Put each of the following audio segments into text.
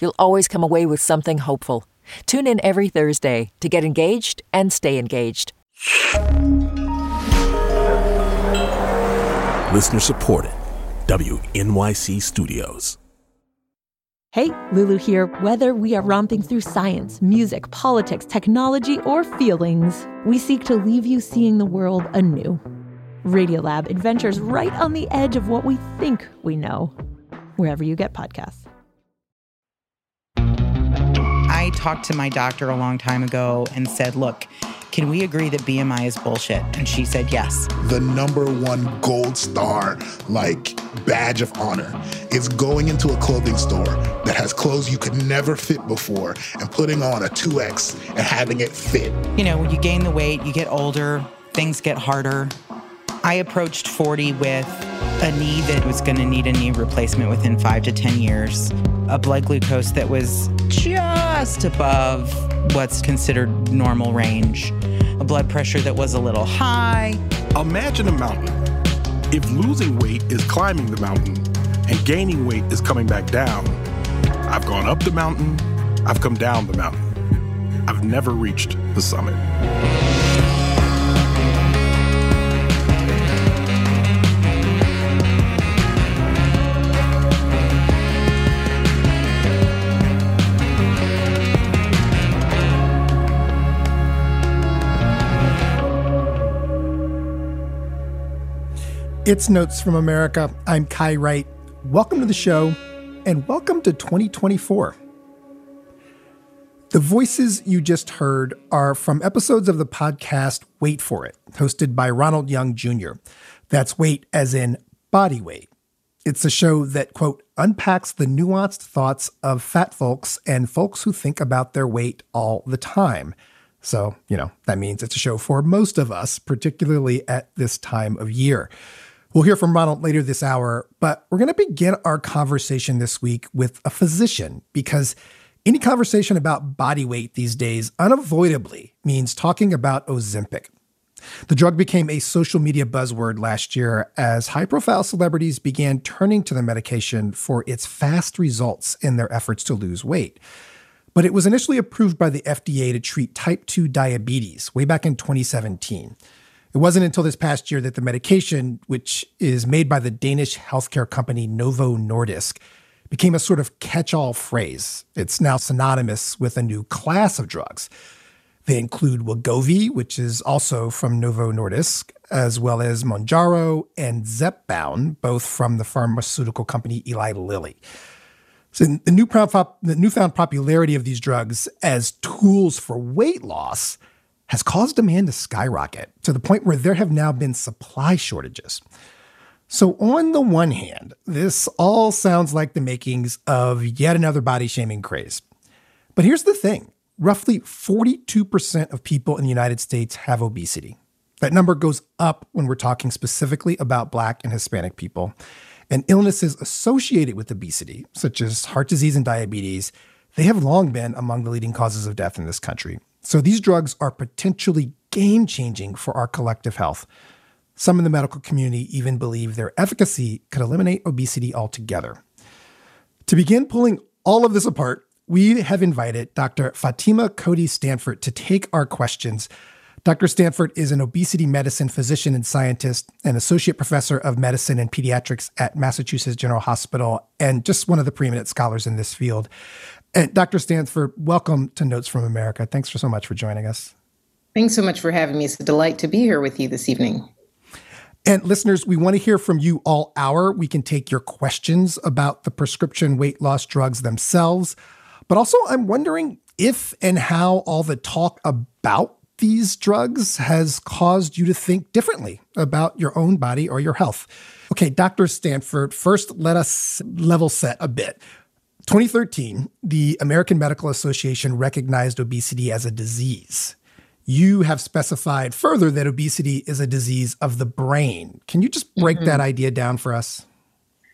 You'll always come away with something hopeful. Tune in every Thursday to get engaged and stay engaged. Listener supported. WNYC Studios. Hey, Lulu here. Whether we are romping through science, music, politics, technology, or feelings, we seek to leave you seeing the world anew. Radiolab adventures right on the edge of what we think we know, wherever you get podcasts. I talked to my doctor a long time ago and said, look, can we agree that BMI is bullshit? And she said yes. The number one gold star, like badge of honor, is going into a clothing store that has clothes you could never fit before and putting on a 2X and having it fit. You know, when you gain the weight, you get older, things get harder. I approached 40 with a knee that was going to need a knee replacement within five to 10 years, a blood glucose that was just above what's considered normal range, a blood pressure that was a little high. Imagine a mountain. If losing weight is climbing the mountain and gaining weight is coming back down, I've gone up the mountain, I've come down the mountain. I've never reached the summit. It's Notes from America. I'm Kai Wright. Welcome to the show and welcome to 2024. The voices you just heard are from episodes of the podcast Weight for It, hosted by Ronald Young Jr. That's weight as in body weight. It's a show that, quote, unpacks the nuanced thoughts of fat folks and folks who think about their weight all the time. So, you know, that means it's a show for most of us, particularly at this time of year. We'll hear from Ronald later this hour, but we're going to begin our conversation this week with a physician because any conversation about body weight these days unavoidably means talking about Ozempic. The drug became a social media buzzword last year as high profile celebrities began turning to the medication for its fast results in their efforts to lose weight. But it was initially approved by the FDA to treat type 2 diabetes way back in 2017. It wasn't until this past year that the medication, which is made by the Danish healthcare company Novo Nordisk, became a sort of catch all phrase. It's now synonymous with a new class of drugs. They include Wegovy, which is also from Novo Nordisk, as well as Mounjaro and Zepbound, both from the pharmaceutical company Eli Lilly. So the, the newfound popularity of these drugs as tools for weight loss has caused demand to skyrocket to the point where there have now been supply shortages. So, on the one hand, this all sounds like the makings of yet another body shaming craze. But here's the thing roughly 42% of people in the United States have obesity. That number goes up when we're talking specifically about Black and Hispanic people. And illnesses associated with obesity, such as heart disease and diabetes, they have long been among the leading causes of death in this country. So these drugs are potentially game changing for our collective health. Some in the medical community even believe their efficacy could eliminate obesity altogether. To begin pulling all of this apart, we have invited Dr. Fatima Cody Stanford to take our questions. Dr. Stanford is an obesity medicine physician and scientist, an associate professor of medicine and pediatrics at Massachusetts General Hospital, and just one of the preeminent scholars in this field. And Dr. Stanford, welcome to Notes from America. Thanks for so much for joining us. Thanks so much for having me. It's a delight to be here with you this evening. And listeners, we want to hear from you all hour. We can take your questions about the prescription weight loss drugs themselves. But also, I'm wondering if and how all the talk about these drugs has caused you to think differently about your own body or your health. Okay, Dr. Stanford, first let us level set a bit. 2013, the American Medical Association recognized obesity as a disease. You have specified further that obesity is a disease of the brain. Can you just break mm-hmm. that idea down for us?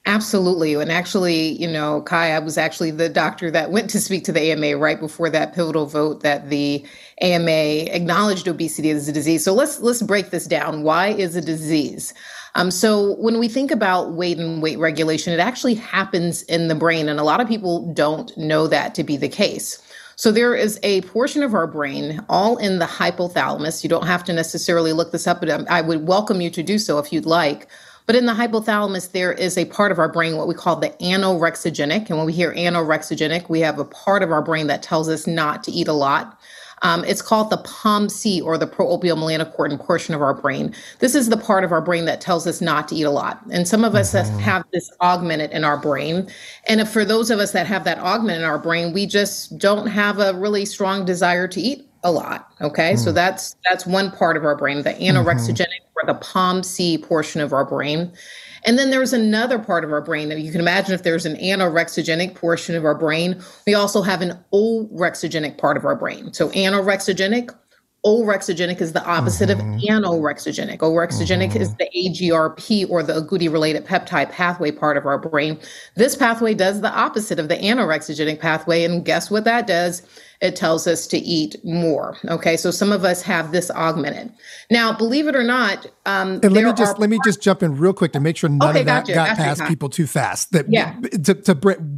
Absolutely. And actually, you know, Kai, I was actually the doctor that went to speak to the AMA right before that pivotal vote that the AMA acknowledged obesity as a disease. So let's let's break this down. Why is a disease? Um, so when we think about weight and weight regulation, it actually happens in the brain, and a lot of people don't know that to be the case. So there is a portion of our brain, all in the hypothalamus. You don't have to necessarily look this up, but I would welcome you to do so if you'd like. But in the hypothalamus, there is a part of our brain, what we call the anorexigenic. And when we hear anorexigenic, we have a part of our brain that tells us not to eat a lot. Um, it's called the POMC or the proopiomelanocortin portion of our brain. This is the part of our brain that tells us not to eat a lot. And some of us mm-hmm. have this augmented in our brain. And if, for those of us that have that augment in our brain, we just don't have a really strong desire to eat a lot. Okay. Mm. So that's that's one part of our brain, the mm-hmm. anorexigenic mm-hmm. or the POMC portion of our brain. And then there's another part of our brain that you can imagine if there's an anorexigenic portion of our brain, we also have an orexigenic part of our brain. So anorexigenic, orexigenic is the opposite mm-hmm. of anorexigenic. Orexigenic mm-hmm. is the AGRP or the agouti related peptide pathway part of our brain. This pathway does the opposite of the anorexigenic pathway. And guess what that does? it tells us to eat more. Okay, so some of us have this augmented. Now, believe it or not, um, and let me just let me just jump in real quick to make sure none okay, of that gotcha, got gotcha, past gotcha. people too fast. That yeah, to, to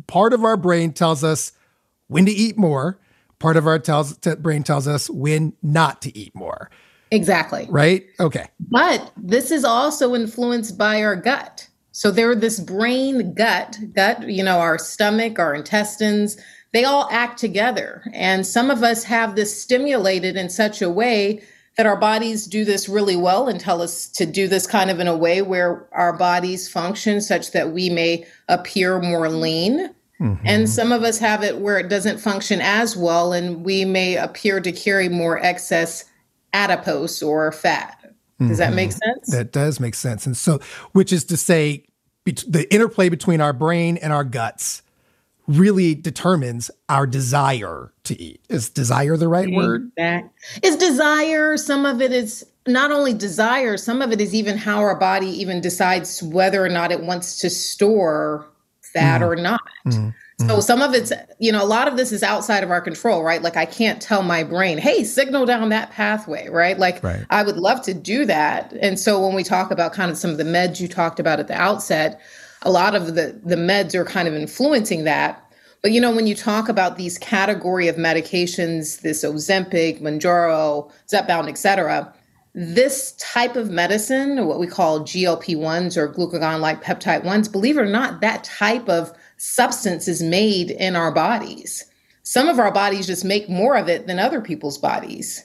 part of our brain tells us when to eat more. Part of our tells brain tells us when not to eat more. Exactly. Right. Okay. But this is also influenced by our gut. So there, this brain gut, gut, you know, our stomach, our intestines, they all act together. And some of us have this stimulated in such a way that our bodies do this really well and tell us to do this kind of in a way where our bodies function such that we may appear more lean. Mm-hmm. And some of us have it where it doesn't function as well and we may appear to carry more excess adipose or fat. Does mm-hmm. that make sense? That does make sense. And so, which is to say, the interplay between our brain and our guts really determines our desire to eat. Is desire the right word? Is desire, some of it is not only desire, some of it is even how our body even decides whether or not it wants to store fat mm. or not. Mm. So some of it's, you know, a lot of this is outside of our control, right? Like I can't tell my brain, hey, signal down that pathway, right? Like right. I would love to do that. And so when we talk about kind of some of the meds you talked about at the outset, a lot of the the meds are kind of influencing that. But you know, when you talk about these category of medications, this Ozempic, Mounjaro, Zepbound, et cetera, this type of medicine, what we call GLP-1s or glucagon-like peptide ones, believe it or not, that type of substance is made in our bodies. Some of our bodies just make more of it than other people's bodies.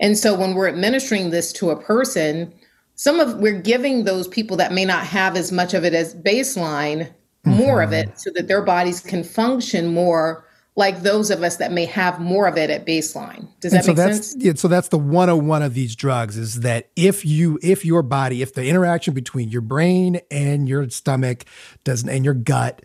And so when we're administering this to a person, some of we're giving those people that may not have as much of it as baseline more mm-hmm. of it so that their bodies can function more like those of us that may have more of it at baseline. Does that so make that's, sense? Yeah, so that's the 101 of these drugs is that if you if your body, if the interaction between your brain and your stomach doesn't and your gut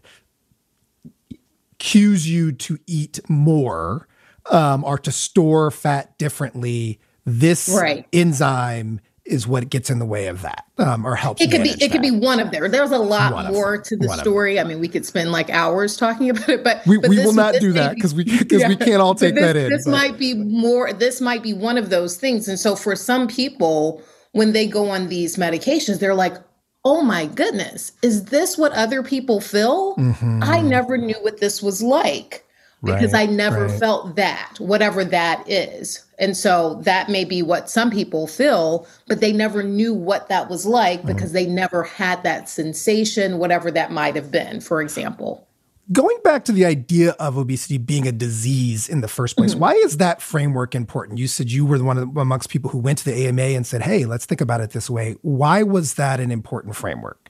cues you to eat more um, or to store fat differently, this right. enzyme is what gets in the way of that um, or helps it could be it that. could be one of there there's a lot one more to the story i mean we could spend like hours talking about it but we, but we this, will not do that because we because yeah. we can't all take this, that in this but. might be more this might be one of those things and so for some people when they go on these medications they're like oh my goodness is this what other people feel mm-hmm. i never knew what this was like because right, I never right. felt that, whatever that is. And so that may be what some people feel, but they never knew what that was like mm. because they never had that sensation, whatever that might have been, for example. Going back to the idea of obesity being a disease in the first place, mm-hmm. why is that framework important? You said you were one of the, amongst people who went to the AMA and said, hey, let's think about it this way. Why was that an important framework?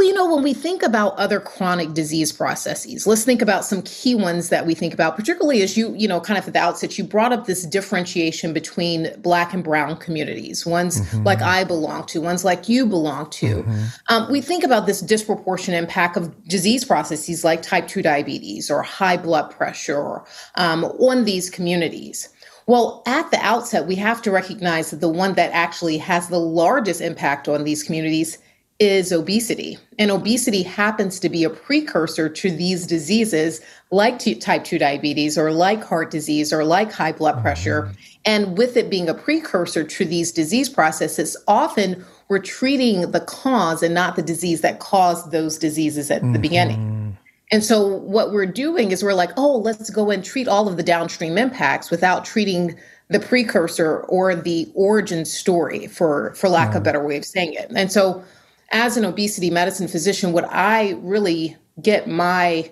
Well, you know, when we think about other chronic disease processes, let's think about some key ones that we think about, particularly as you, you know, kind of at the outset, you brought up this differentiation between Black and Brown communities, ones mm-hmm. like I belong to, ones like you belong to. Mm-hmm. Um, we think about this disproportionate impact of disease processes like type 2 diabetes or high blood pressure um, on these communities. Well, at the outset, we have to recognize that the one that actually has the largest impact on these communities is obesity. And obesity happens to be a precursor to these diseases like type 2 diabetes or like heart disease or like high blood mm-hmm. pressure. And with it being a precursor to these disease processes, often we're treating the cause and not the disease that caused those diseases at mm-hmm. the beginning. And so what we're doing is we're like, oh, let's go and treat all of the downstream impacts without treating the precursor or the origin story for for lack of a mm-hmm. better way of saying it. And so as an obesity medicine physician, what I really get my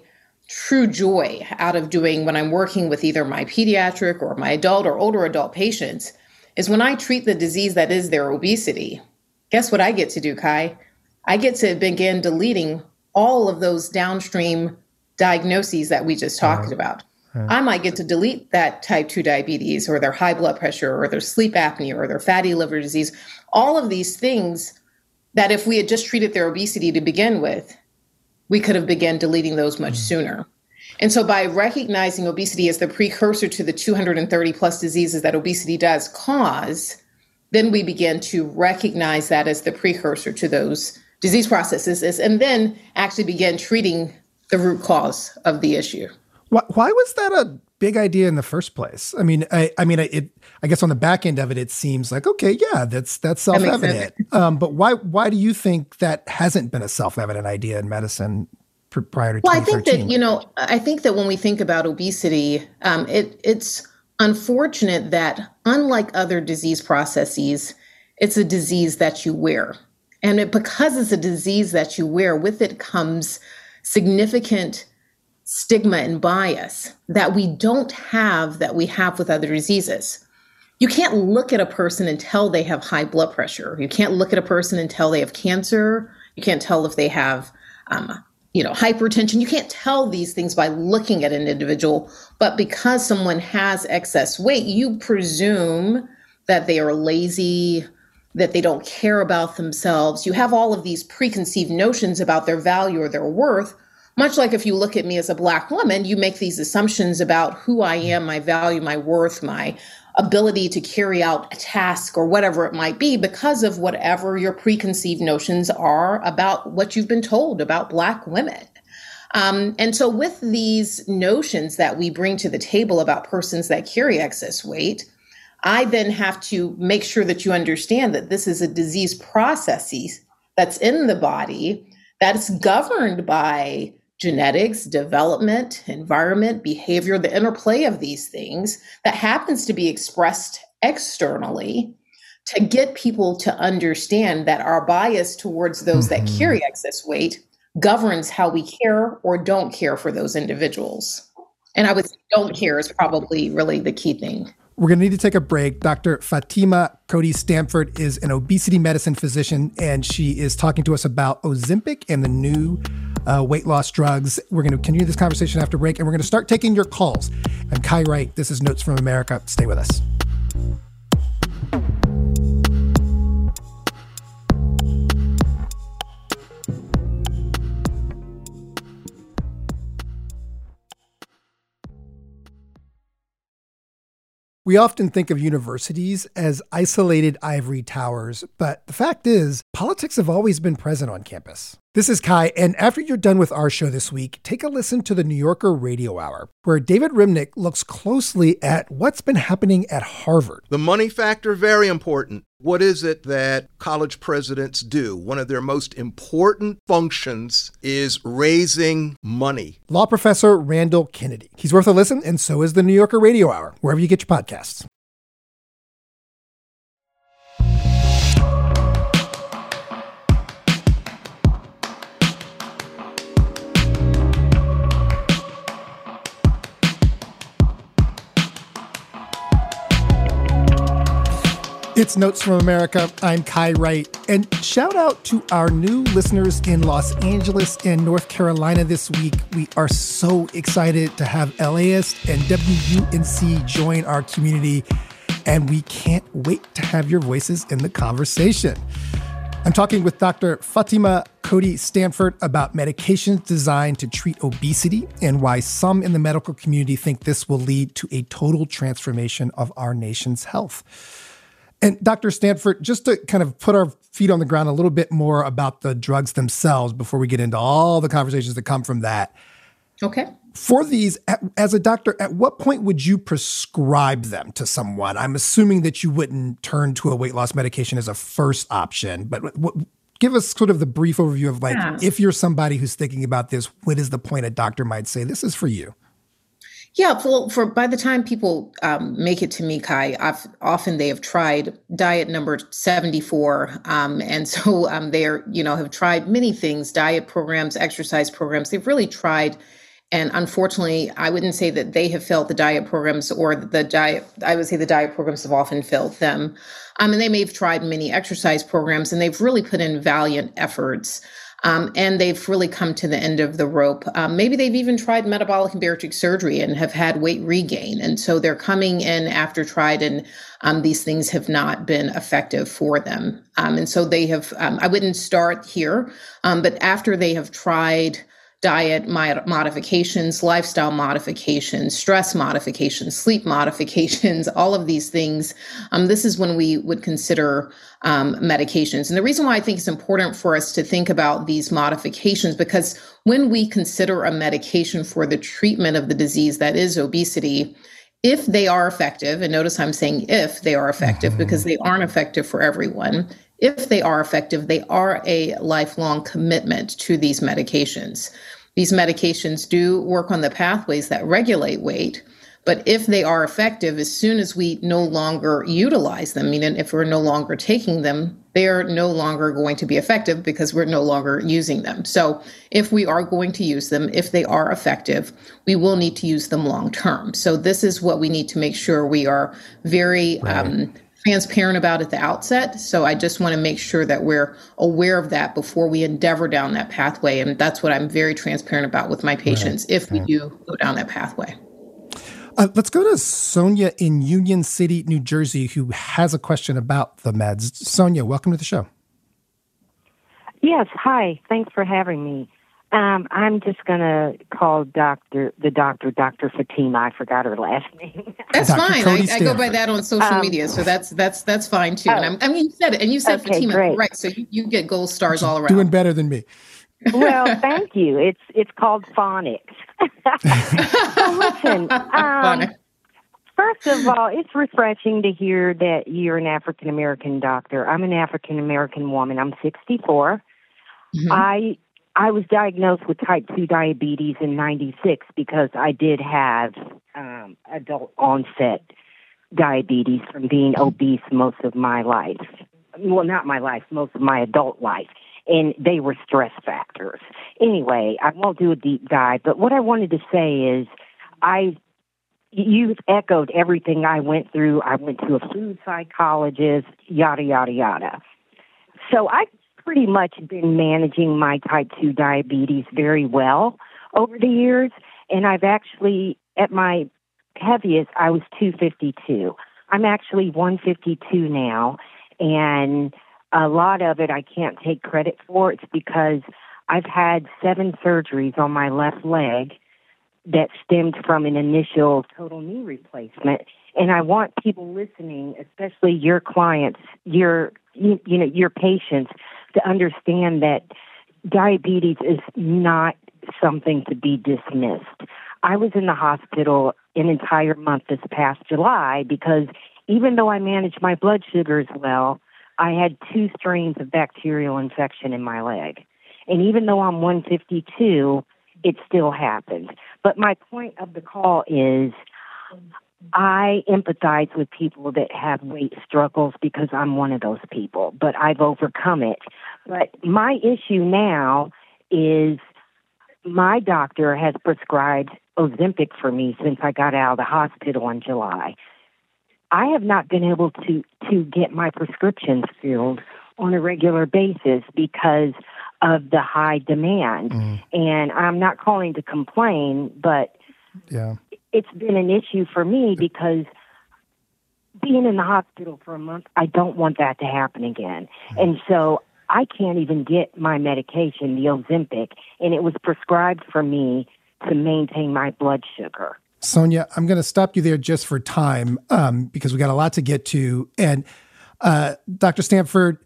true joy out of doing when I'm working with either my pediatric or my adult or older adult patients is when I treat the disease that is their obesity. Guess what I get to do, Kai? I get to begin deleting all of those downstream diagnoses that we just talked uh-huh. about. Uh-huh. I might get to delete that type 2 diabetes or their high blood pressure or their sleep apnea or their fatty liver disease. All of these things that if we had just treated their obesity to begin with, we could have begun deleting those much mm. sooner. And so by recognizing obesity as the precursor to the 230 plus diseases that obesity does cause, then we begin to recognize that as the precursor to those disease processes and then actually begin treating the root cause of the issue. Why, why was that a big idea in the first place? I mean, I, I mean, it. I guess on the back end of it, it seems like okay, yeah, that's that's self evident. um, but why why do you think that hasn't been a self evident idea in medicine prior to? Well, I think that you know, I think that when we think about obesity, um, it it's unfortunate that unlike other disease processes, it's a disease that you wear, and it, because it's a disease that you wear, with it comes significant stigma and bias that we don't have that we have with other diseases. You can't look at a person and tell they have high blood pressure. You can't look at a person and tell they have cancer. You can't tell if they have, um, you know, hypertension. You can't tell these things by looking at an individual. But because someone has excess weight, you presume that they are lazy, that they don't care about themselves. You have all of these preconceived notions about their value or their worth much like if you look at me as a black woman, you make these assumptions about who I am, my value, my worth, my ability to carry out a task or whatever it might be because of whatever your preconceived notions are about what you've been told about black women. Um, and so, with these notions that we bring to the table about persons that carry excess weight, I then have to make sure that you understand that this is a disease process that's in the body that's governed by genetics, development, environment, behavior, the interplay of these things that happens to be expressed externally to get people to understand that our bias towards those mm-hmm. that carry excess weight governs how we care or don't care for those individuals. And I would say don't care is probably really the key thing. We're going to need to take a break. Dr. Fatima Cody Stanford is an obesity medicine physician, and she is talking to us about Ozempic and the new uh, weight loss drugs. We're going to continue this conversation after break, and we're going to start taking your calls. I'm Kai Wright. This is Notes from America. Stay with us. We often think of universities as isolated ivory towers, but the fact is, politics have always been present on campus. This is Kai, and after you're done with our show this week, take a listen to the New Yorker Radio Hour, where David Remnick looks closely at what's been happening at Harvard. The money factor, very important. What is it that college presidents do? One of their most important functions is raising money. Law professor Randall Kennedy. He's worth a listen, and so is the New Yorker Radio Hour, wherever you get your podcasts. It's Notes from America. I'm Kai Wright. And shout out to our new listeners in Los Angeles and North Carolina this week. We are so excited to have LAist and WUNC join our community, and we can't wait to have your voices in the conversation. I'm talking with Dr. Fatima Cody Stanford about medications designed to treat obesity and why some in the medical community think this will lead to a total transformation of our nation's health. And Dr. Stanford, just to kind of put our feet on the ground a little bit more about the drugs themselves before we get into all the conversations that come from that. Okay. For these, as a doctor, at what point would you prescribe them to someone? I'm assuming that you wouldn't turn to a weight loss medication as a first option, but what, give us sort of the brief overview of like, yeah. if you're somebody who's thinking about this, what is the point a doctor might say, this is for you? Yeah, well, for by the time people um, make it to me, Kai, I've, often they have tried diet number seventy four, um, and so um, they're you know have tried many things, diet programs, exercise programs. They've really tried, and unfortunately, I wouldn't say that they have failed the diet programs or the diet. I would say the diet programs have often failed them, um, and they may have tried many exercise programs, and they've really put in valiant efforts. Um, and they've really come to the end of the rope. Um, maybe they've even tried metabolic and bariatric surgery and have had weight regain. And so they're coming in after tried, and um, these things have not been effective for them. Um, and so they have, um, I wouldn't start here, um, but after they have tried diet modifications, lifestyle modifications, stress modifications, sleep modifications, all of these things. Um, this is when we would consider um, medications. And the reason why I think it's important for us to think about these modifications, because when we consider a medication for the treatment of the disease that is obesity, if they are effective, and notice I'm saying if they are effective mm-hmm. because they aren't effective for everyone, if they are effective, they are a lifelong commitment to these medications. These medications do work on the pathways that regulate weight, but if they are effective, as soon as we no longer utilize them, meaning if we're no longer taking them, they're no longer going to be effective because we're no longer using them. So, if we are going to use them, if they are effective, we will need to use them long term. So, this is what we need to make sure we are very right. um, transparent about at the outset. So I just want to make sure that we're aware of that before we endeavor down that pathway. And that's what I'm very transparent about with my patients right. if we do go down that pathway. Uh, let's go to Sonia in Union City, New Jersey, who has a question about the meds. Sonia, welcome to the show. Yes, hi. Thanks for having me. Um, I'm just gonna call Doctor the doctor Doctor Fatima. I forgot her last name. That's Dr. fine. I, I, go by that on social um, media, so that's that's that's fine too. Oh, and i mean, you said it, and you said okay, Fatima, great. right? So you, you get gold stars all around. Doing better than me. well, thank you. It's it's called phonics. so listen, um, first of all, it's refreshing to hear that you're an African American doctor. I'm an African American woman. I'm 64. Mm-hmm. I I was diagnosed with type 2 diabetes in 96 because I did have um, adult onset diabetes from being obese most of my life. Well, not my life, most of my adult life. And they were stress factors. Anyway, I won't do a deep dive, but what I wanted to say is I you've echoed everything I went through. I went to a food psychologist, yada yada yada. So I pretty much been managing my type 2 diabetes very well over the years. And I've actually, at my heaviest, I was 252. I'm actually 152 now. And a lot of it I can't take credit for. It's because I've had seven surgeries on my left leg that stemmed from an initial total knee replacement. And I want people listening, especially your clients, your you, you know your patients, to understand that diabetes is not something to be dismissed. I was in the hospital an entire month this past July because even though I managed my blood sugars well, I had two strains of bacterial infection in my leg. And even though I'm 152, it still happened. But my point of the call is I empathize with people that have weight struggles because I'm one of those people, but I've overcome it. But my issue now is my doctor has prescribed Ozempic for me since I got out of the hospital in July. I have not been able to to get my prescriptions filled on a regular basis because of the high demand. Mm. And I'm not calling to complain, but yeah. It's been an issue for me because being in the hospital for a month, I don't want that to happen again. Mm. And so I can't even get my medication, the Ozempic, and it was prescribed for me to maintain my blood sugar. Sonia, I'm going to stop you there just for time um, because we got a lot to get to. And uh, Dr. Stanford,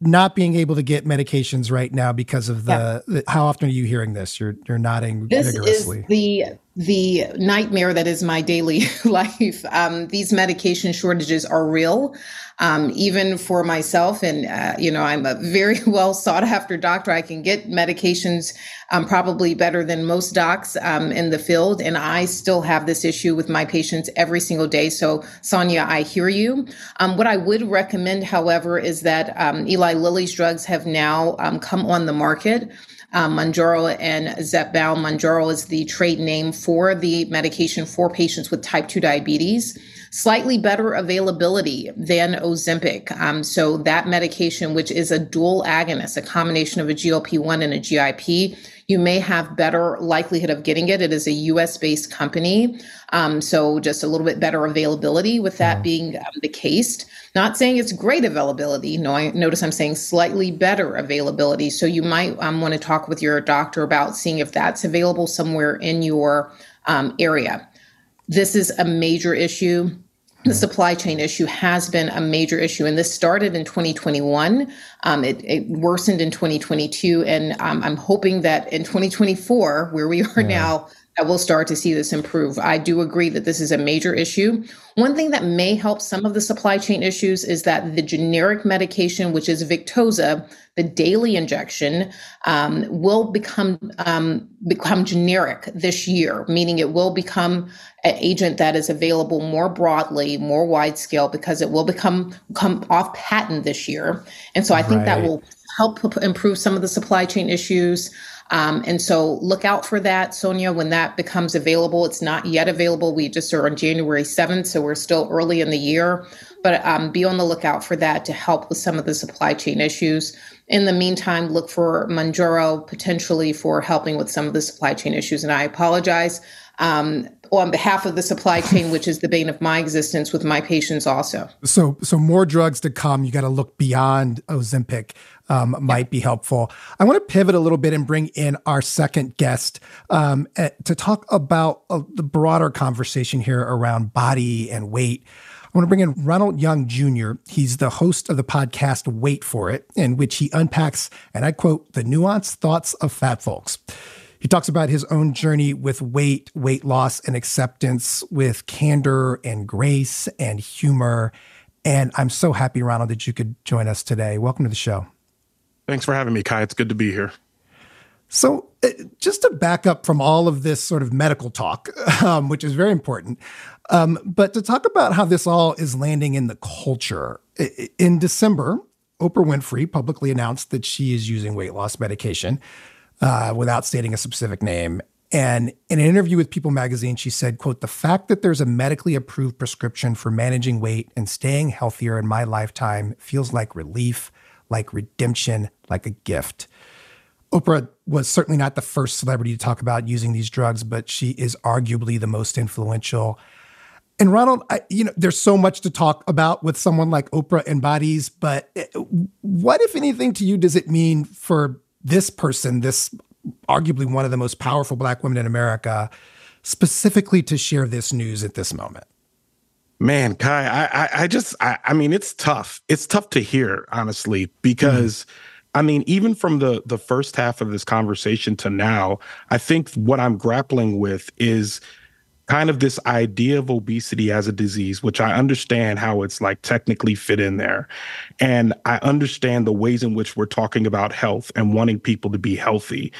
not being able to get medications right now because of the, yeah. the, how often are you hearing this you're you're nodding this vigorously is the the nightmare that is my daily life um, these medication shortages are real um, even for myself. And, uh, you know, I'm a very well sought after doctor. I can get medications um, probably better than most docs um, in the field. And I still have this issue with my patients every single day. So, Sonia, I hear you. Um, what I would recommend, however, is that um, Eli Lilly's drugs have now um, come on the market. Um, Mounjaro and Zepbound. Mounjaro is the trade name for the medication for patients with type 2 diabetes slightly better availability than Ozempic. Um, so that medication, which is a dual agonist, a combination of a GLP-1 and a GIP, you may have better likelihood of getting it. It is a US based company. Um, so just a little bit better availability with that being um, the case. Not saying it's great availability. No, I notice I'm saying slightly better availability. So you might um, want to talk with your doctor about seeing if that's available somewhere in your um, area. This is a major issue the supply chain issue has been a major issue, and this started in 2021. Um, it, it, worsened in 2022, and um, I'm hoping that in 2024, where we are yeah. now, that we'll start to see this improve. I do agree that this is a major issue. One thing that may help some of the supply chain issues is that the generic medication, which is Victoza, the daily injection, um, will become um, become generic this year, meaning it will become an agent that is available more broadly, more wide scale, because it will become come off patent this year. And so I think right. that will help improve some of the supply chain issues. Um, and so look out for that, Sonia, when that becomes available. It's not yet available. We just are on January 7th, so we're still early in the year. But um, be on the lookout for that to help with some of the supply chain issues. In the meantime, look for Mounjaro potentially for helping with some of the supply chain issues. And I apologize um, on behalf of the supply chain, which is the bane of my existence with my patients also. So, so more drugs to come. You got to look beyond Ozempic um, might be helpful. I want to pivot a little bit and bring in our second guest um, eh, to talk about uh, the broader conversation here around body and weight. I want to bring in Ronald Young Jr. He's the host of the podcast Weight for It, in which he unpacks, and I quote, the nuanced thoughts of fat folks. He talks about his own journey with weight, weight loss, and acceptance with candor and grace and humor. And I'm so happy, Ronald, that you could join us today. Welcome to the show. Thanks for having me, Kai. It's good to be here. So, uh, just to back up from all of this sort of medical talk, um, which is very important, um, but to talk about how this all is landing in the culture. In December, Oprah Winfrey publicly announced that she is using weight loss medication uh, without stating a specific name. And in an interview with People magazine, she said, quote, the fact that there's a medically approved prescription for managing weight and staying healthier in my lifetime feels like relief like redemption, like a gift. Oprah was certainly not the first celebrity to talk about using these drugs, but she is arguably the most influential. And Ronald, I, you know, there's so much to talk about with someone like Oprah and bodies, but eh, what, if anything, to you does it mean for this person, this arguably one of the most powerful Black women in America, specifically to share this news at this moment? Man, Kai, I, I, I just, I, I, mean, it's tough. It's tough to hear, honestly, because, mm. I mean, even from the the first half of this conversation to now, I think what I'm grappling with is kind of this idea of obesity as a disease, which I understand how it's like technically fit in there, and I understand the ways in which we're talking about health and wanting people to be healthy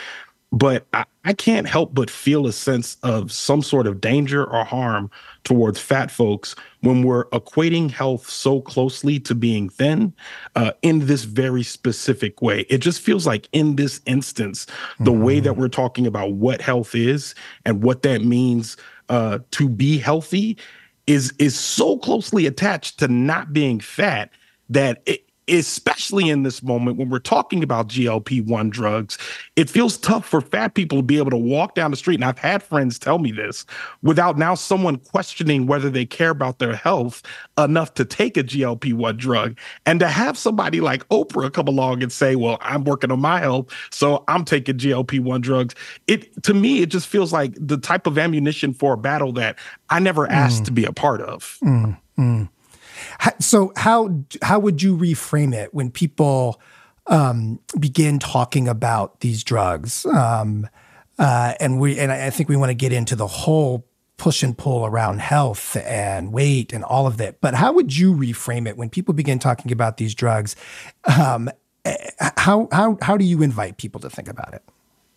but I, I, can't help but feel a sense of some sort of danger or harm towards fat folks when we're equating health so closely to being thin uh, in this very specific way. It just feels like in this instance, the mm-hmm. way that mm-hmm. we're talking about what health is and what that means uh, to be healthy is is so closely attached to not being fat that it, especially in this moment when we're talking about GLP 1 drugs, it feels tough for fat people to be able to walk down the street. And I've had friends tell me this without now someone questioning whether they care about their health enough to take a GLP 1 drug. And to have somebody like Oprah come along and say, Well, I'm working on my health, so I'm taking GLP 1 drugs. It to me, it just feels like the type of ammunition for a battle that I never asked mm. to be a part of. Mm, mm. So how how would you reframe it when people um, begin talking about these drugs? Um, uh, and we and I think we want to get into the whole push and pull around health and weight and all of that. But how would you reframe it when people begin talking about these drugs? Um, eh, how how how do you invite people to think about it?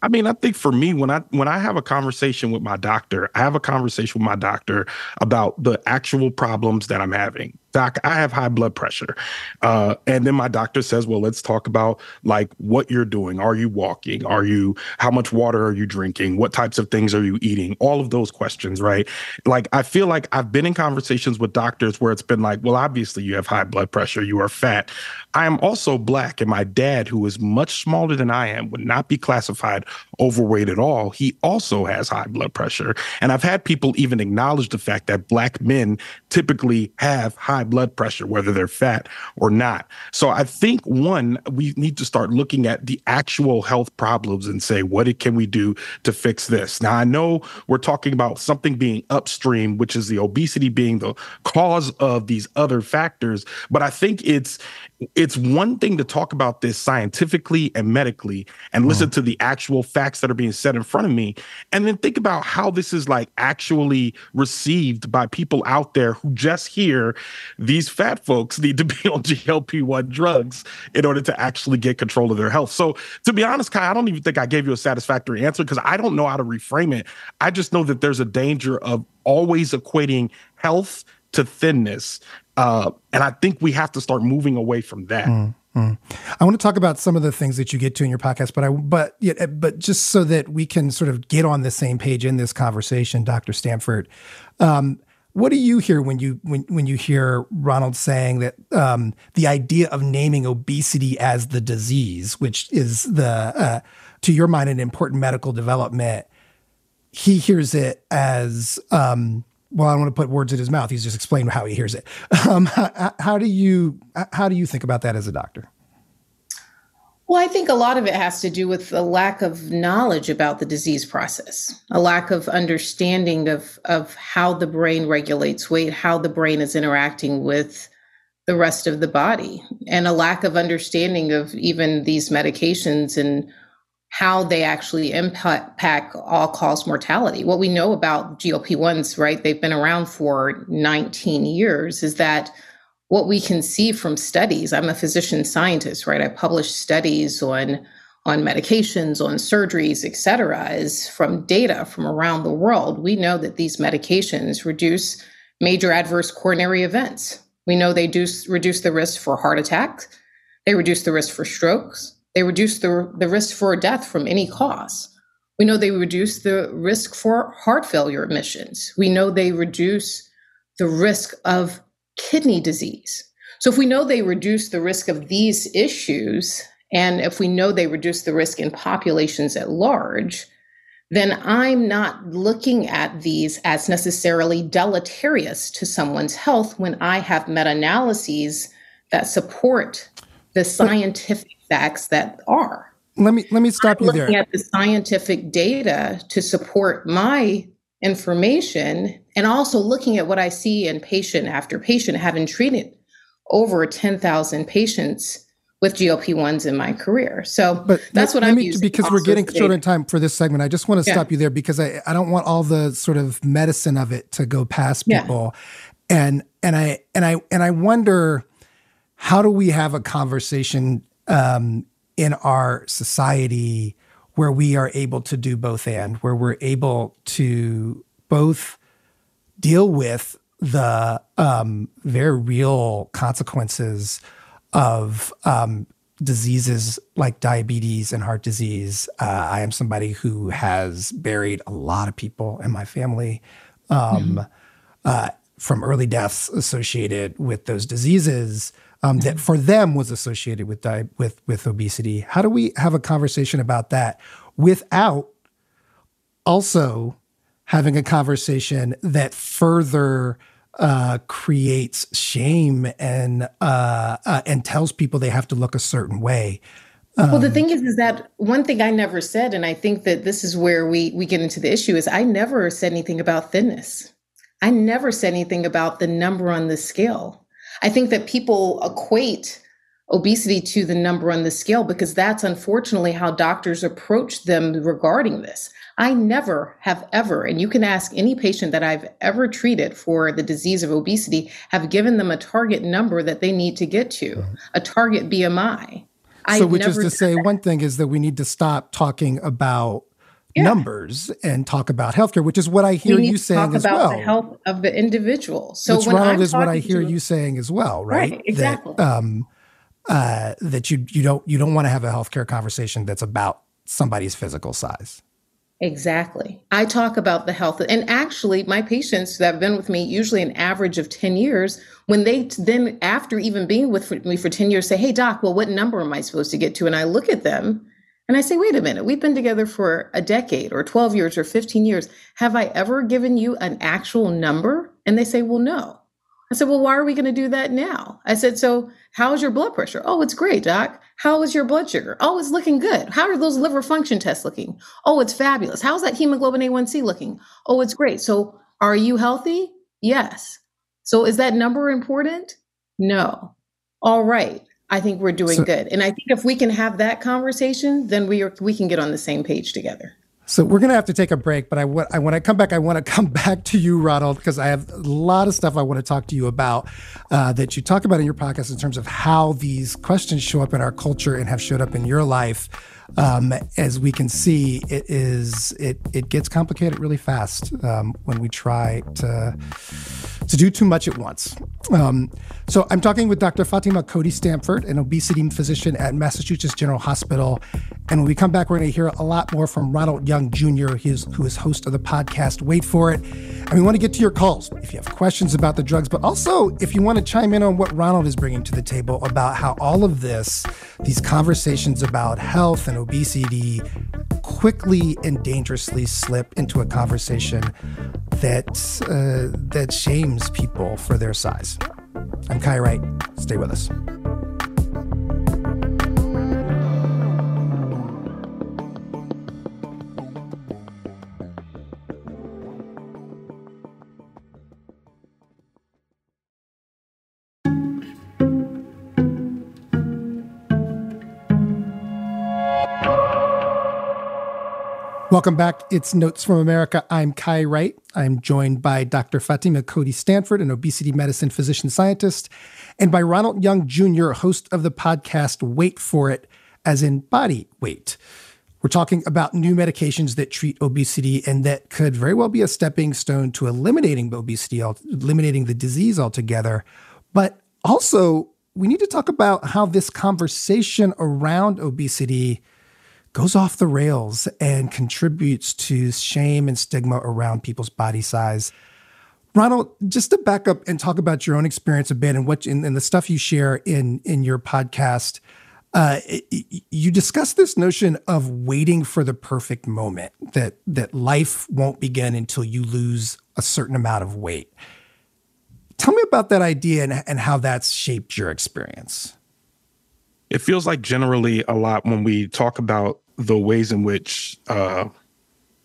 I mean, I think for me, when I when I have a conversation with my doctor, I have a conversation with my doctor about the actual problems that I'm having doc, I have high blood pressure. Uh, and then my doctor says, well, let's talk about like what you're doing. Are you walking? Are you, how much water are you drinking? What types of things are you eating? All of those questions, right? Like, I feel like I've been in conversations with doctors where it's been like, well, obviously you have high blood pressure, you are fat. I am also black, and my dad, who is much smaller than I am, would not be classified overweight at all. He also has high blood pressure. And I've had people even acknowledge the fact that black men typically have high high blood pressure, whether they're fat or not. So I think one, we need to start looking at the actual health problems and say, what can we do to fix this? Now, I know we're talking about something being upstream, which is the obesity being the cause of these other factors, but I think it's it's one thing to talk about this scientifically and medically and listen mm. to the actual facts that are being said in front of me and then think about how this is like actually received by people out there who just hear these fat folks need to be on GLP-1 drugs in order to actually get control of their health. So to be honest, Kai, I don't even think I gave you a satisfactory answer because I don't know how to reframe it. I just know that there's a danger of always equating health to thinness uh, and I think we have to start moving away from that. Mm, mm. I want to talk about some of the things that you get to in your podcast, but I but yeah, but just so that we can sort of get on the same page in this conversation, Dr. Stanford. Um, what do you hear when you when when you hear Ronald saying that um, the idea of naming obesity as the disease, which is the uh, to your mind an important medical development, he hears it as um, well, I don't want to put words in his mouth. He's just explained how he hears it. Um, how, how, do you how do you think about that as a doctor? Well, I think a lot of it has to do with a lack of knowledge about the disease process, a lack of understanding of of how the brain regulates weight, how the brain is interacting with the rest of the body, and a lack of understanding of even these medications and how they actually impact all cause mortality. What we know about GLP 1s, right, they've been around for 19 years, is that what we can see from studies, I'm a physician scientist, right? I publish studies on on medications, on surgeries, et cetera, is from data from around the world. We know that these medications reduce major adverse coronary events. We know they do reduce the risk for heart attacks. They reduce the risk for strokes. They reduce the, the risk for death from any cause. We know they reduce the risk for heart failure admissions. We know they reduce the risk of kidney disease. So, if we know they reduce the risk of these issues, and if we know they reduce the risk in populations at large, then I'm not looking at these as necessarily deleterious to someone's health when I have meta analyses that support the scientific facts that are. Let me let me stop I'm you there. Looking at the scientific data to support my information, and also looking at what I see in patient after patient, having treated over ten thousand patients with GLP ones in my career. So but that's let, what I'm me, using. Because we're getting short on time for this segment, I just want to yeah. stop you there because I, I don't want all the sort of medicine of it to go past people. Yeah. And and I and I and I wonder how do we have a conversation um, in our society where we are able to do both and where we're able to both deal with the um, very real consequences of um, diseases like diabetes and heart disease. Uh, I am somebody who has buried a lot of people in my family. Um, mm-hmm. uh, from early deaths associated with those diseases um, that for them was associated with di- with with obesity. How do we have a conversation about that without also having a conversation that further uh, creates shame and uh, uh, and tells people they have to look a certain way? Um, well, the thing is, is that one thing I never said, and I think that this is where we we get into the issue is I never said anything about thinness. I never said anything about the number on the scale. I think that people equate obesity to the number on the scale because that's unfortunately how doctors approach them regarding this. I never have ever, and you can ask any patient that I've ever treated for the disease of obesity, have given them a target number that they need to get to, mm-hmm. a target BMI. So, I've which is to say, that. one thing is that we need to stop talking about yeah. numbers and talk about healthcare, which is what I hear you saying as well. Talk about the health of the individual. So, which Ronald I'm is what I hear you saying as well, right? Right, exactly. That, um, uh, that you you don't you don't want to have a healthcare conversation that's about somebody's physical size. Exactly. I talk about the health. And actually, my patients that have been with me, usually an average of 10 years, when they then, after even being with me for 10 years, say, Hey, doc, well, what number am I supposed to get to? And I look at them and I say, Wait a minute, we've been together for a decade or 12 years or 15 years. Have I ever given you an actual number? And they say, Well, no. I said, Well, why are we going to do that now? I said, So, how's your blood pressure? Oh, it's great, doc. How is your blood sugar? Oh, it's looking good. How are those liver function tests looking? Oh, it's fabulous. How's that hemoglobin A1C looking? Oh, it's great. So, are you healthy? Yes. So, is that number important? No. All right. I think we're doing so, good. And I think if we can have that conversation, then we are, we can get on the same page together. So we're going to have to take a break, but I, I, when I come back, I want to come back to you, Ronald, because I have a lot of stuff I want to talk to you about uh, that you talk about in your podcast in terms of how these questions show up in our culture and have showed up in your life um, as we can see, it is it it gets complicated really fast um, when we try to to do too much at once. Um, so I'm talking with Dr. Fatima Cody Stanford, an obesity physician at Massachusetts General Hospital, and when we come back, we're going to hear a lot more from Ronald Young Jr., who's, who is host of the podcast Weight for It. And we want to get to your calls if you have questions about the drugs, but also if you want to chime in on what Ronald is bringing to the table about how all of this, these conversations about health and obesity quickly and dangerously slip into a conversation that uh, that shames people for their size. I'm Kai Wright. Stay with us. Welcome back. It's Notes from America. I'm Kai Wright. I'm joined by Dr. Fatima Cody Stanford, an obesity medicine physician scientist, and by Ronald Young Jr., host of the podcast Weight for It, as in body weight. We're talking about new medications that treat obesity and that could very well be a stepping stone to eliminating obesity, eliminating the disease altogether. But also, we need to talk about how this conversation around obesity goes off the rails and contributes to shame and stigma around people's body size. Ronald, just to back up and talk about your own experience a bit and what and, the stuff you share in in your podcast, uh, you discuss this notion of waiting for the perfect moment that that life won't begin until you lose a certain amount of weight. Tell me about that idea and, and how that's shaped your experience it feels like generally a lot when we talk about the ways in which uh,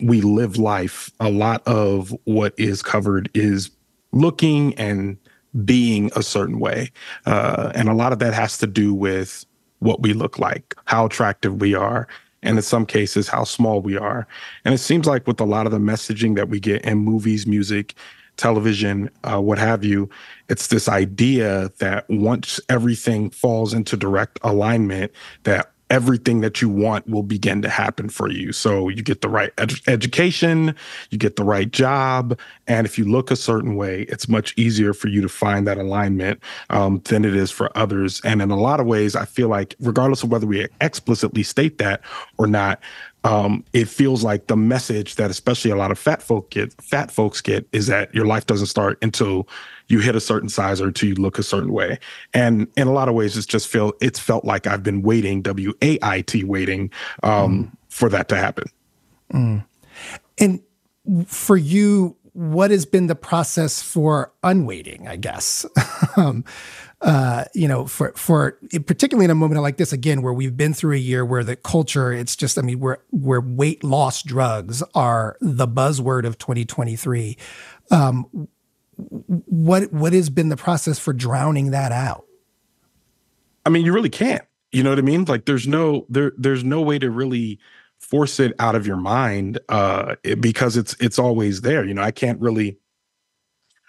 we live life, a lot of what is covered is looking and being a certain way. Uh, and a lot of that has to do with what we look like, how attractive we are, and in some cases, how small we are. And it seems like with a lot of the messaging that we get in movies, music, television, uh, what have you, it's this idea that once everything falls into direct alignment, that everything that you want will begin to happen for you. So you get the right ed- education, you get the right job, and if you look a certain way, it's much easier for you to find that alignment um, than it is for others. And in a lot of ways, I feel like regardless of whether we explicitly state that or not, um, it feels like the message that especially a lot of fat folk get, fat folks get, is that your life doesn't start until you hit a certain size or until you look a certain way. And in a lot of ways, it's just feel it's felt like I've been waiting, W A I T, waiting um, mm. for that to happen. Mm. And for you, what has been the process for unwaiting? I guess. um, uh, you know, for for particularly in a moment like this again, where we've been through a year where the culture, it's just, I mean, where where weight loss drugs are the buzzword of 2023. Um, what what has been the process for drowning that out? I mean, you really can't. You know what I mean? Like, there's no there there's no way to really force it out of your mind uh, because it's it's always there. You know, I can't really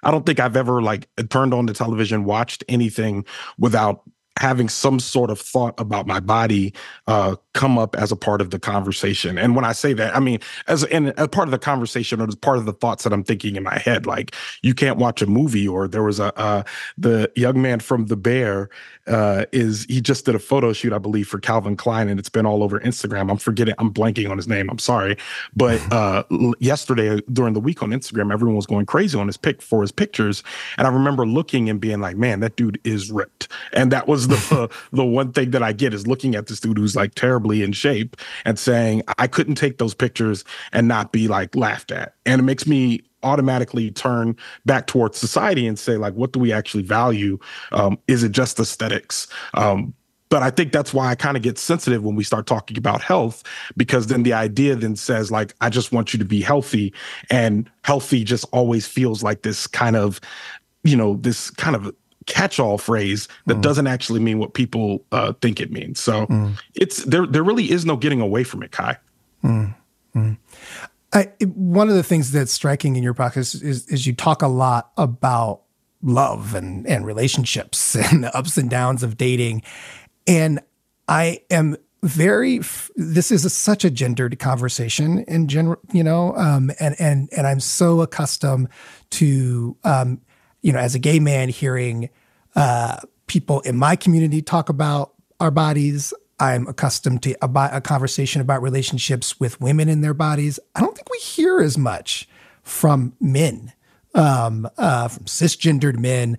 I don't think I've ever like turned on the television, watched anything without having some sort of thought about my body uh, come up as a part of the conversation. And when I say that, I mean as in a part of the conversation or as part of the thoughts that I'm thinking in my head. Like you can't watch a movie, or there was a uh, the young man from The Bear uh, is he just did a photo shoot, I believe, for Calvin Klein, and it's been all over Instagram. I'm forgetting, I'm blanking on his name. I'm sorry, but uh, yesterday during the week on Instagram, everyone was going crazy on his pic for his pictures, and I remember looking and being like, "Man, that dude is ripped," and that was the the one thing that I get is looking at this dude who's like terribly in shape and saying, "I couldn't take those pictures and not be like laughed at," and it makes me automatically turn back towards society and say like what do we actually value um, is it just aesthetics um, but I think that's why I kind of get sensitive when we start talking about health, because then the idea then says, like, I just want you to be healthy. And healthy just always feels like this kind of, you know, this kind of catch-all phrase that mm. doesn't actually mean what people uh, think it means. So mm. it's there. There really is no getting away from it, Kai. Mm. mm. I, one of the things that's striking in your podcast is, is you talk a lot about love and, and relationships and the ups and downs of dating. And I am very this is a, such a gendered conversation in general you know um, and and and i'm so accustomed to um, you know as a gay man hearing uh, people in my community talk about our bodies I'm accustomed to about a conversation about relationships with women in their bodies. I don't think we hear as much from men, um, uh, from cisgendered men,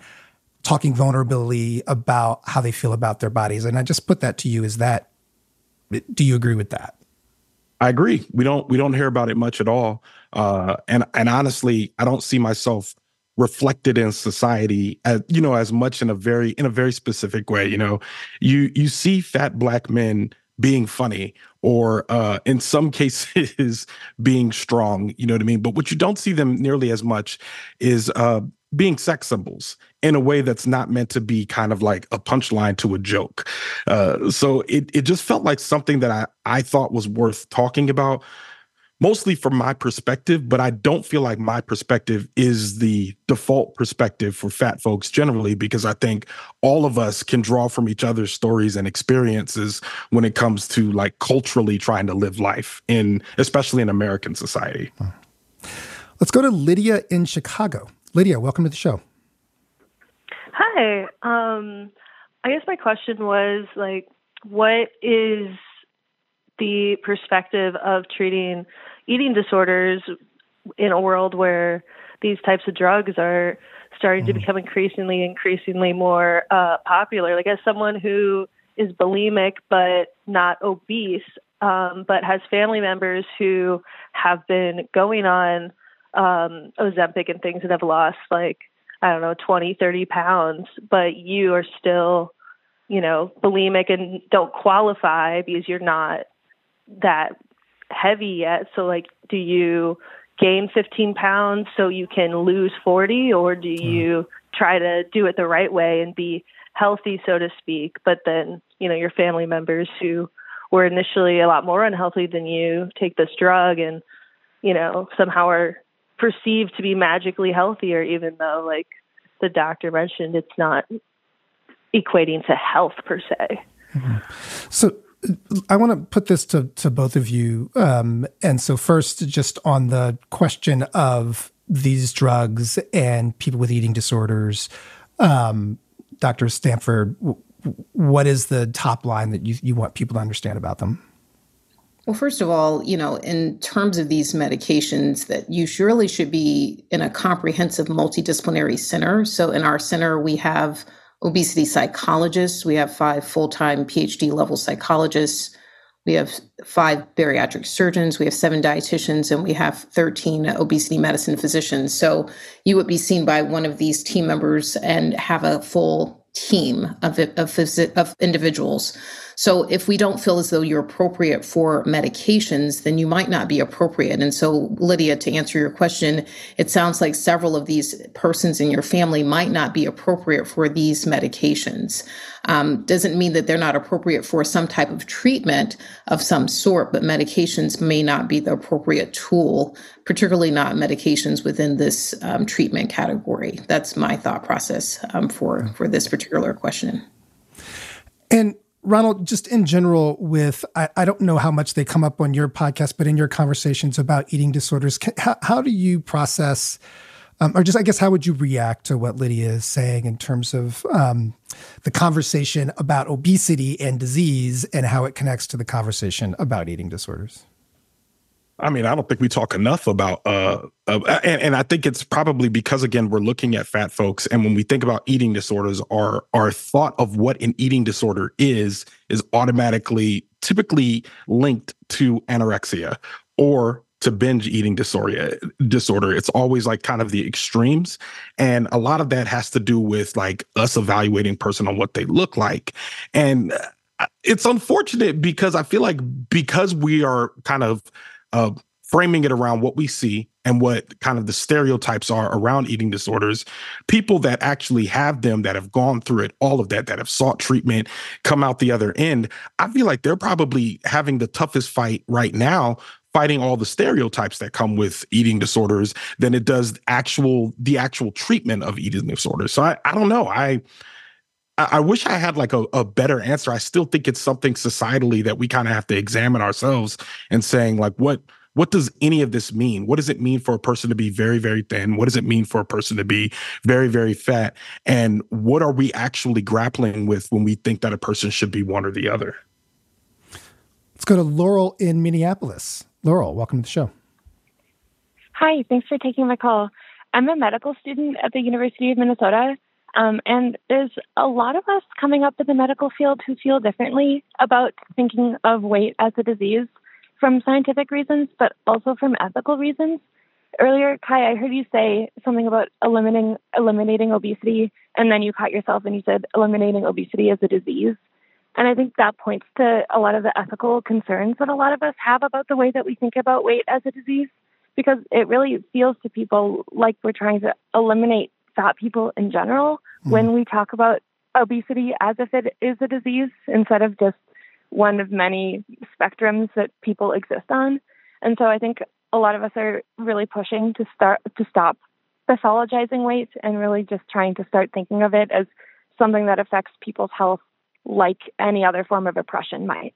talking vulnerably about how they feel about their bodies. And I just put that to you: is that do you agree with that? I agree. We don't we don't hear about it much at all. Uh, and and honestly, I don't see myself reflected in society as you know as much in a very in a very specific way you know you you see fat black men being funny or uh in some cases being strong you know what i mean but what you don't see them nearly as much is uh being sex symbols in a way that's not meant to be kind of like a punchline to a joke. Uh, so it it just felt like something that I I thought was worth talking about mostly from my perspective, but I don't feel like my perspective is the default perspective for fat folks generally, because I think all of us can draw from each other's stories and experiences when it comes to like culturally trying to live life in, especially in American society. Let's go to Lydia in Chicago. Lydia, welcome to the show. Hi. Um, I guess my question was like, what is the perspective of treating eating disorders in a world where these types of drugs are starting mm-hmm. to become increasingly increasingly more uh, popular like as someone who is bulimic but not obese um, but has family members who have been going on um, ozempic and things and have lost like i don't know 20 30 pounds but you are still you know bulimic and don't qualify because you're not that heavy yet. So, like, do you gain 15 pounds so you can lose 40, or do hmm. you try to do it the right way and be healthy, so to speak? But then, you know, your family members who were initially a lot more unhealthy than you take this drug and, you know, somehow are perceived to be magically healthier, even though, like the doctor mentioned, it's not equating to health per se. Mm-hmm. So, I want to put this to, to both of you. Um, and so, first, just on the question of these drugs and people with eating disorders, um, Dr. Stanford, what is the top line that you, you want people to understand about them? Well, first of all, you know, in terms of these medications, that you surely should be in a comprehensive multidisciplinary center. So in our center, we have obesity psychologists, we have five full time PhD level psychologists, we have five bariatric surgeons, we have seven dietitians, and we have 13 obesity medicine physicians. So you would be seen by one of these team members and have a full team of, of, of individuals. So if we don't feel as though you're appropriate for medications, then you might not be appropriate. And so, Lydia, to answer your question, it sounds like several of these persons in your family might not be appropriate for these medications. Um, doesn't mean that they're not appropriate for some type of treatment of some sort, but medications may not be the appropriate tool, particularly not medications within this um, treatment category. That's my thought process um, for for this particular question. And Ronald, just in general, with I, I, don't know how much they come up on your podcast, but in your conversations about eating disorders, can, how, how, do you process, um, or just I guess how would you react to what Lydia is saying in terms of um, the conversation about obesity and disease and how it connects to the conversation about eating disorders? I mean, I don't think we talk enough about, uh, uh, and, and I think it's probably because again we're looking at fat folks, and when we think about eating disorders, our our thought of what an eating disorder is is automatically typically linked to anorexia or to binge eating disorder disorder. It's always like kind of the extremes and a lot of that has to do with like us evaluating person on what they look like and uh, it's unfortunate because i feel like because we are kind of uh, framing it around what we see and what kind of the stereotypes are around eating disorders people that actually have them that have gone through it all of that that have sought treatment come out the other end i feel like they're probably having the toughest fight right now fighting all the stereotypes that come with eating disorders than it does actual the actual treatment of eating disorders. So i, I don't know. I I wish I had like a, a better answer. I still think it's something societally that we kind of have to examine ourselves and saying like what what does any of this mean? What does it mean for a person to be very, very thin? What does it mean for a person to be very, very fat? And what are we actually grappling with when we think that a person should be one or the other? Let's go to Laurel in Minneapolis. Laurel, welcome to the show. Hi, thanks for taking my call. I'm a medical student at the University of Minnesota, um, and there's a lot of us coming up in the medical field who feel differently about thinking of weight as a disease from scientific reasons, but also from ethical reasons. Earlier, Kai, I heard you say something about eliminating eliminating obesity, and then you caught yourself and you said eliminating obesity as a disease. And I think that points to a lot of the ethical concerns that a lot of us have about the way that we think about weight as a disease, because it really feels to people like we're trying to eliminate fat people in general mm. when we talk about obesity as if it is a disease instead of just one of many spectrums that people exist on. And so I think a lot of us are really pushing to start to stop pathologizing weight and really just trying to start thinking of it as something that affects people's health like any other form of oppression might.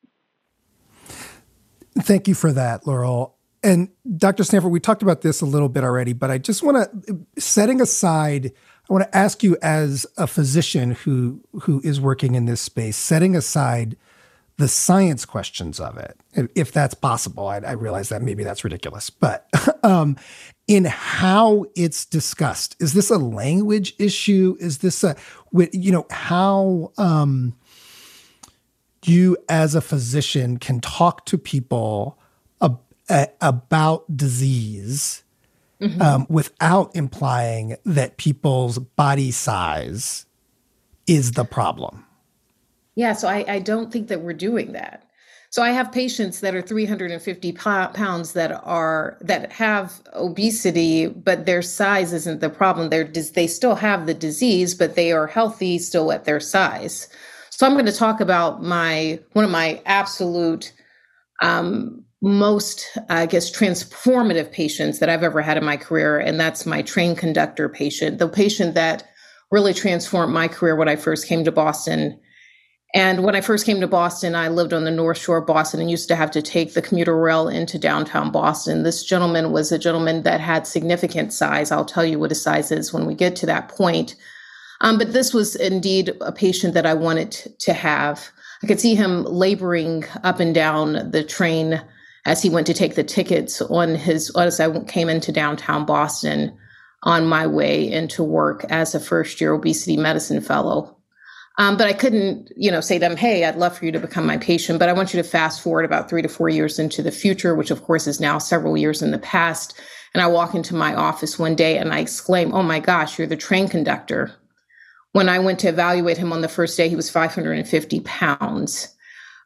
Thank you for that, Laurel. And Dr. Stanford, we talked about this a little bit already, but I just want to, setting aside, I want to ask you as a physician who who is working in this space, setting aside the science questions of it, if that's possible. I, I realize that maybe that's ridiculous, but um, in how it's discussed, is this a language issue? Is this a, you know, how um, you as a physician can talk to people about disease mm-hmm. um, without implying that people's body size is the problem. Yeah, so I, I don't think that we're doing that. So I have patients that are 350 pounds that are that have obesity, but their size isn't the problem. They're they still have the disease, but they are healthy still at their size. So I'm going to talk about my one of my absolute um, most, I guess, transformative patients that I've ever had in my career. And that's my train conductor patient, the patient that really transformed my career when I first came to Boston. And when I first came to Boston, I lived on the North Shore of Boston and used to have to take the commuter rail into downtown Boston. This gentleman was a gentleman that had significant size. I'll tell you what his size is when we get to that point. Um, but this was indeed a patient that I wanted to have. I could see him laboring up and down the train as he went to take the tickets on his as I came into downtown Boston on my way into work as a first year obesity medicine fellow. Um, but I couldn't, you know, say to them, "Hey, I'd love for you to become my patient, but I want you to fast forward about three to four years into the future," which of course is now several years in the past. And I walk into my office one day and I exclaim, "Oh my gosh, you're the train conductor!" When I went to evaluate him on the first day, he was 550 pounds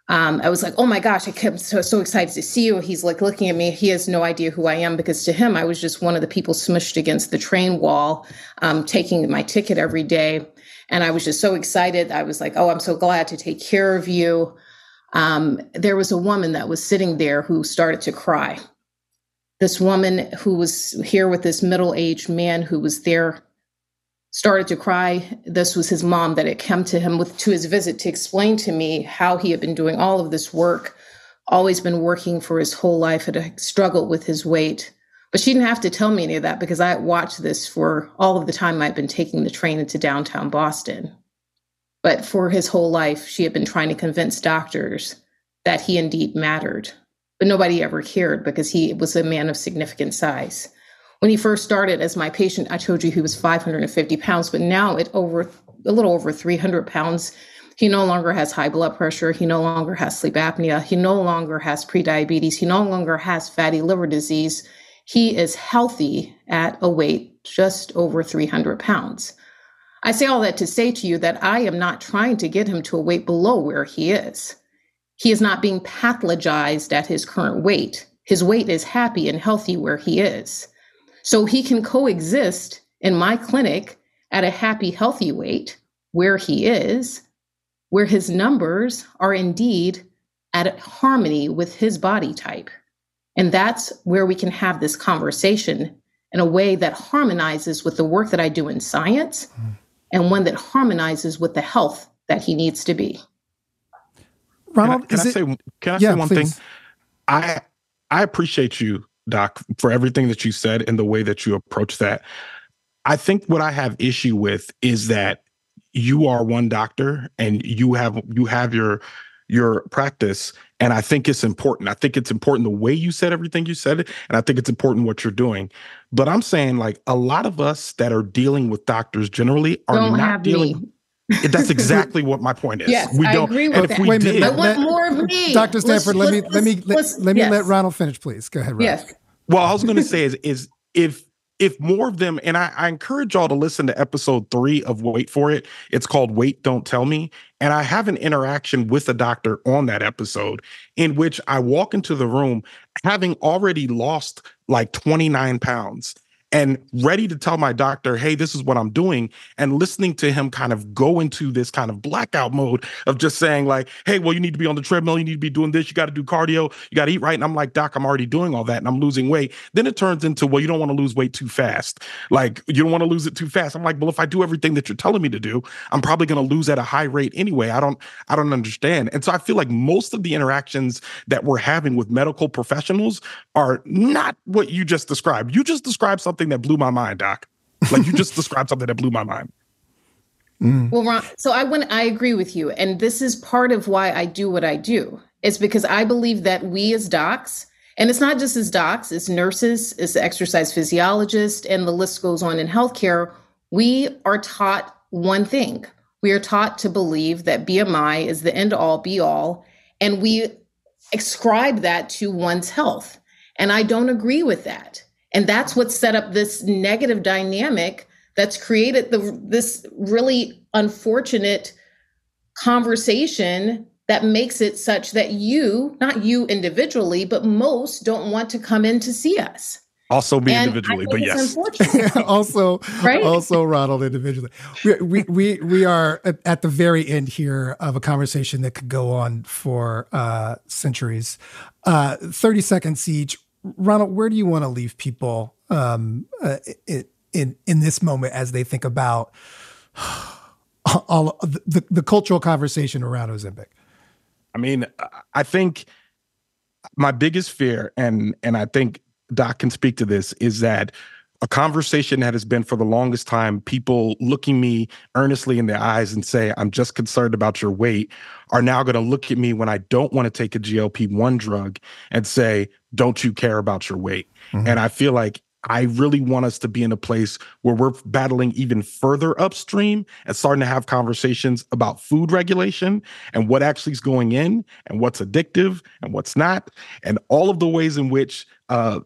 um, I was like, oh my gosh, I kept so, so excited to see you. He's like looking at me. He has no idea who I am because to him, I was just one of the people smushed against the train wall, um, taking my ticket every day. And I was just so excited. I was like, oh, I'm so glad to take care of you. Um, there was a woman that was sitting there who started to cry. This woman who was here with this middle aged man who was there started to cry. This was his mom that had come to him with to his visit to explain to me how he had been doing all of this work, always been working for his whole life, had struggled with his weight. But she didn't have to tell me any of that because I watched this for all of the time I'd been taking the train into downtown Boston. But for his whole life, she had been trying to convince doctors that he indeed mattered. But nobody ever cared because he was a man of significant size. When he first started as my patient, I told you he was 550 pounds, but now at over a little over 300 pounds, he no longer has high blood pressure. He no longer has sleep apnea. He no longer has prediabetes. He no longer has fatty liver disease. He is healthy at a weight just over 300 pounds. I say all that to say to you that I am not trying to get him to a weight below where he is. He is not being pathologized at his current weight. His weight is happy and healthy where he is. So he can coexist in my clinic at a happy, healthy weight where he is, where his numbers are indeed at harmony with his body type. And that's where we can have this conversation in a way that harmonizes with the work that I do in science mm. and one that harmonizes with the health that he needs to be. Ronald, can I, can I it, say can I yeah, say one please. thing? I I appreciate you Doc, for everything that you said and the way that you approach that. I think what I have issue with is that you are one doctor and you have you have your your practice and I think it's important. I think it's important the way you said everything you said and I think it's important what you're doing. But I'm saying like a lot of us that are dealing with doctors generally are Don't not dealing me. That's exactly what my point is. Yes, we don't. I agree with and that. if we Wait a did, minute, I want more of me. Dr. Stanford, let's, let me let's, let me let, let me yes. let Ronald finish, please. Go ahead, Ronald. Yes. well, I was going to say is is if if more of them, and I, I encourage y'all to listen to episode three of Weight for It. It's called Wait, Don't Tell Me. And I have an interaction with a doctor on that episode in which I walk into the room having already lost like 29 pounds and ready to tell my doctor, hey, this is what I'm doing, and listening to him kind of go into this kind of blackout mode of just saying, like, hey, well, you need to be on the treadmill, you need to be doing this, you got to do cardio, you got to eat right. And I'm like, Doc, I'm already doing all that and I'm losing weight. Then it turns into, well, you don't want to lose weight too fast. Like, you don't want to lose it too fast. I'm like, well, if I do everything that you're telling me to do, I'm probably going to lose at a high rate anyway. I don't, I don't understand. And so I feel like most of the interactions that we're having with medical professionals are not what you just described. You just described something something that blew my mind, Doc. Like you just described something that blew my mind. Mm. Well, Ron, so I want I agree with you, and this is part of why I do what I do. It's because I believe that we as docs, and it's not just as docs, as nurses, as exercise physiologists, and the list goes on in healthcare. We are taught one thing. We are taught to believe that BMI is the end all be all, and we ascribe that to one's health. And I don't agree with that. And that's what set up this negative dynamic that's created the this really unfortunate conversation that makes it such that you, not you individually, but most don't want to come in to see us. Also me and individually, but yes. also, right? also Ronald individually. We, we, we, we are at the very end here of a conversation that could go on for uh, centuries. Uh, 30 seconds each. Ronald, where do you want to leave people um, uh, in in this moment as they think about all the, the cultural conversation around Ozempic? I mean, I think my biggest fear, and and I think Doc can speak to this, is that a conversation that has been for the longest time people looking me earnestly in the eyes and say i'm just concerned about your weight are now going to look at me when i don't want to take a glp-1 drug and say don't you care about your weight mm-hmm. and i feel like I really want us to be in a place where we're battling even further upstream and starting to have conversations about food regulation and what actually is going in and what's addictive and what's not, and all of the ways in which uh,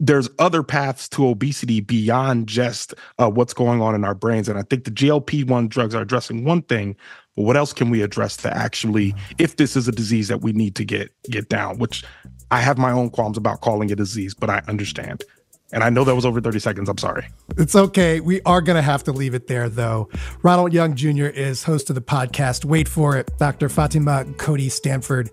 there's other paths to obesity beyond just uh, what's going on in our brains. And I think the GLP 1 drugs are addressing one thing, what else can we address to actually, if this is a disease that we need to get get down, which I have my own qualms about calling it a disease, but I understand. And I know that was over 30 seconds. I'm sorry. It's okay. We are going to have to leave it there, though. Ronald Young Jr. is host of the podcast. Weight for it. Dr. Fatima Cody Stanford,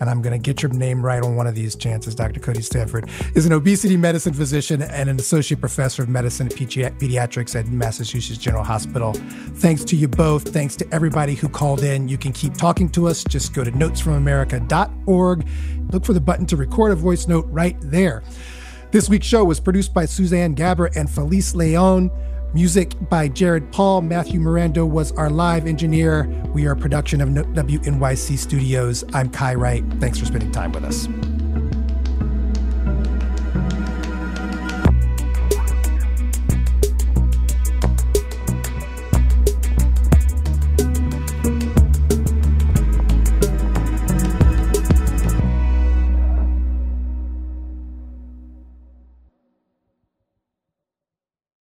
and I'm going to get your name right on one of these chances. Dr. Cody Stanford is an obesity medicine physician and an associate professor of medicine and pediatrics at Massachusetts General Hospital. Thanks to you both. Thanks to everybody who called in. You can keep talking to us. Just go to notesfromamerica.org. Look for the button to record a voice note right there. This week's show was produced by Suzanne Gaber and Felice Leon. Music by Jared Paul. Matthew Miranda was our live engineer. We are a production of WNYC Studios. I'm Kai Wright. Thanks for spending time with us.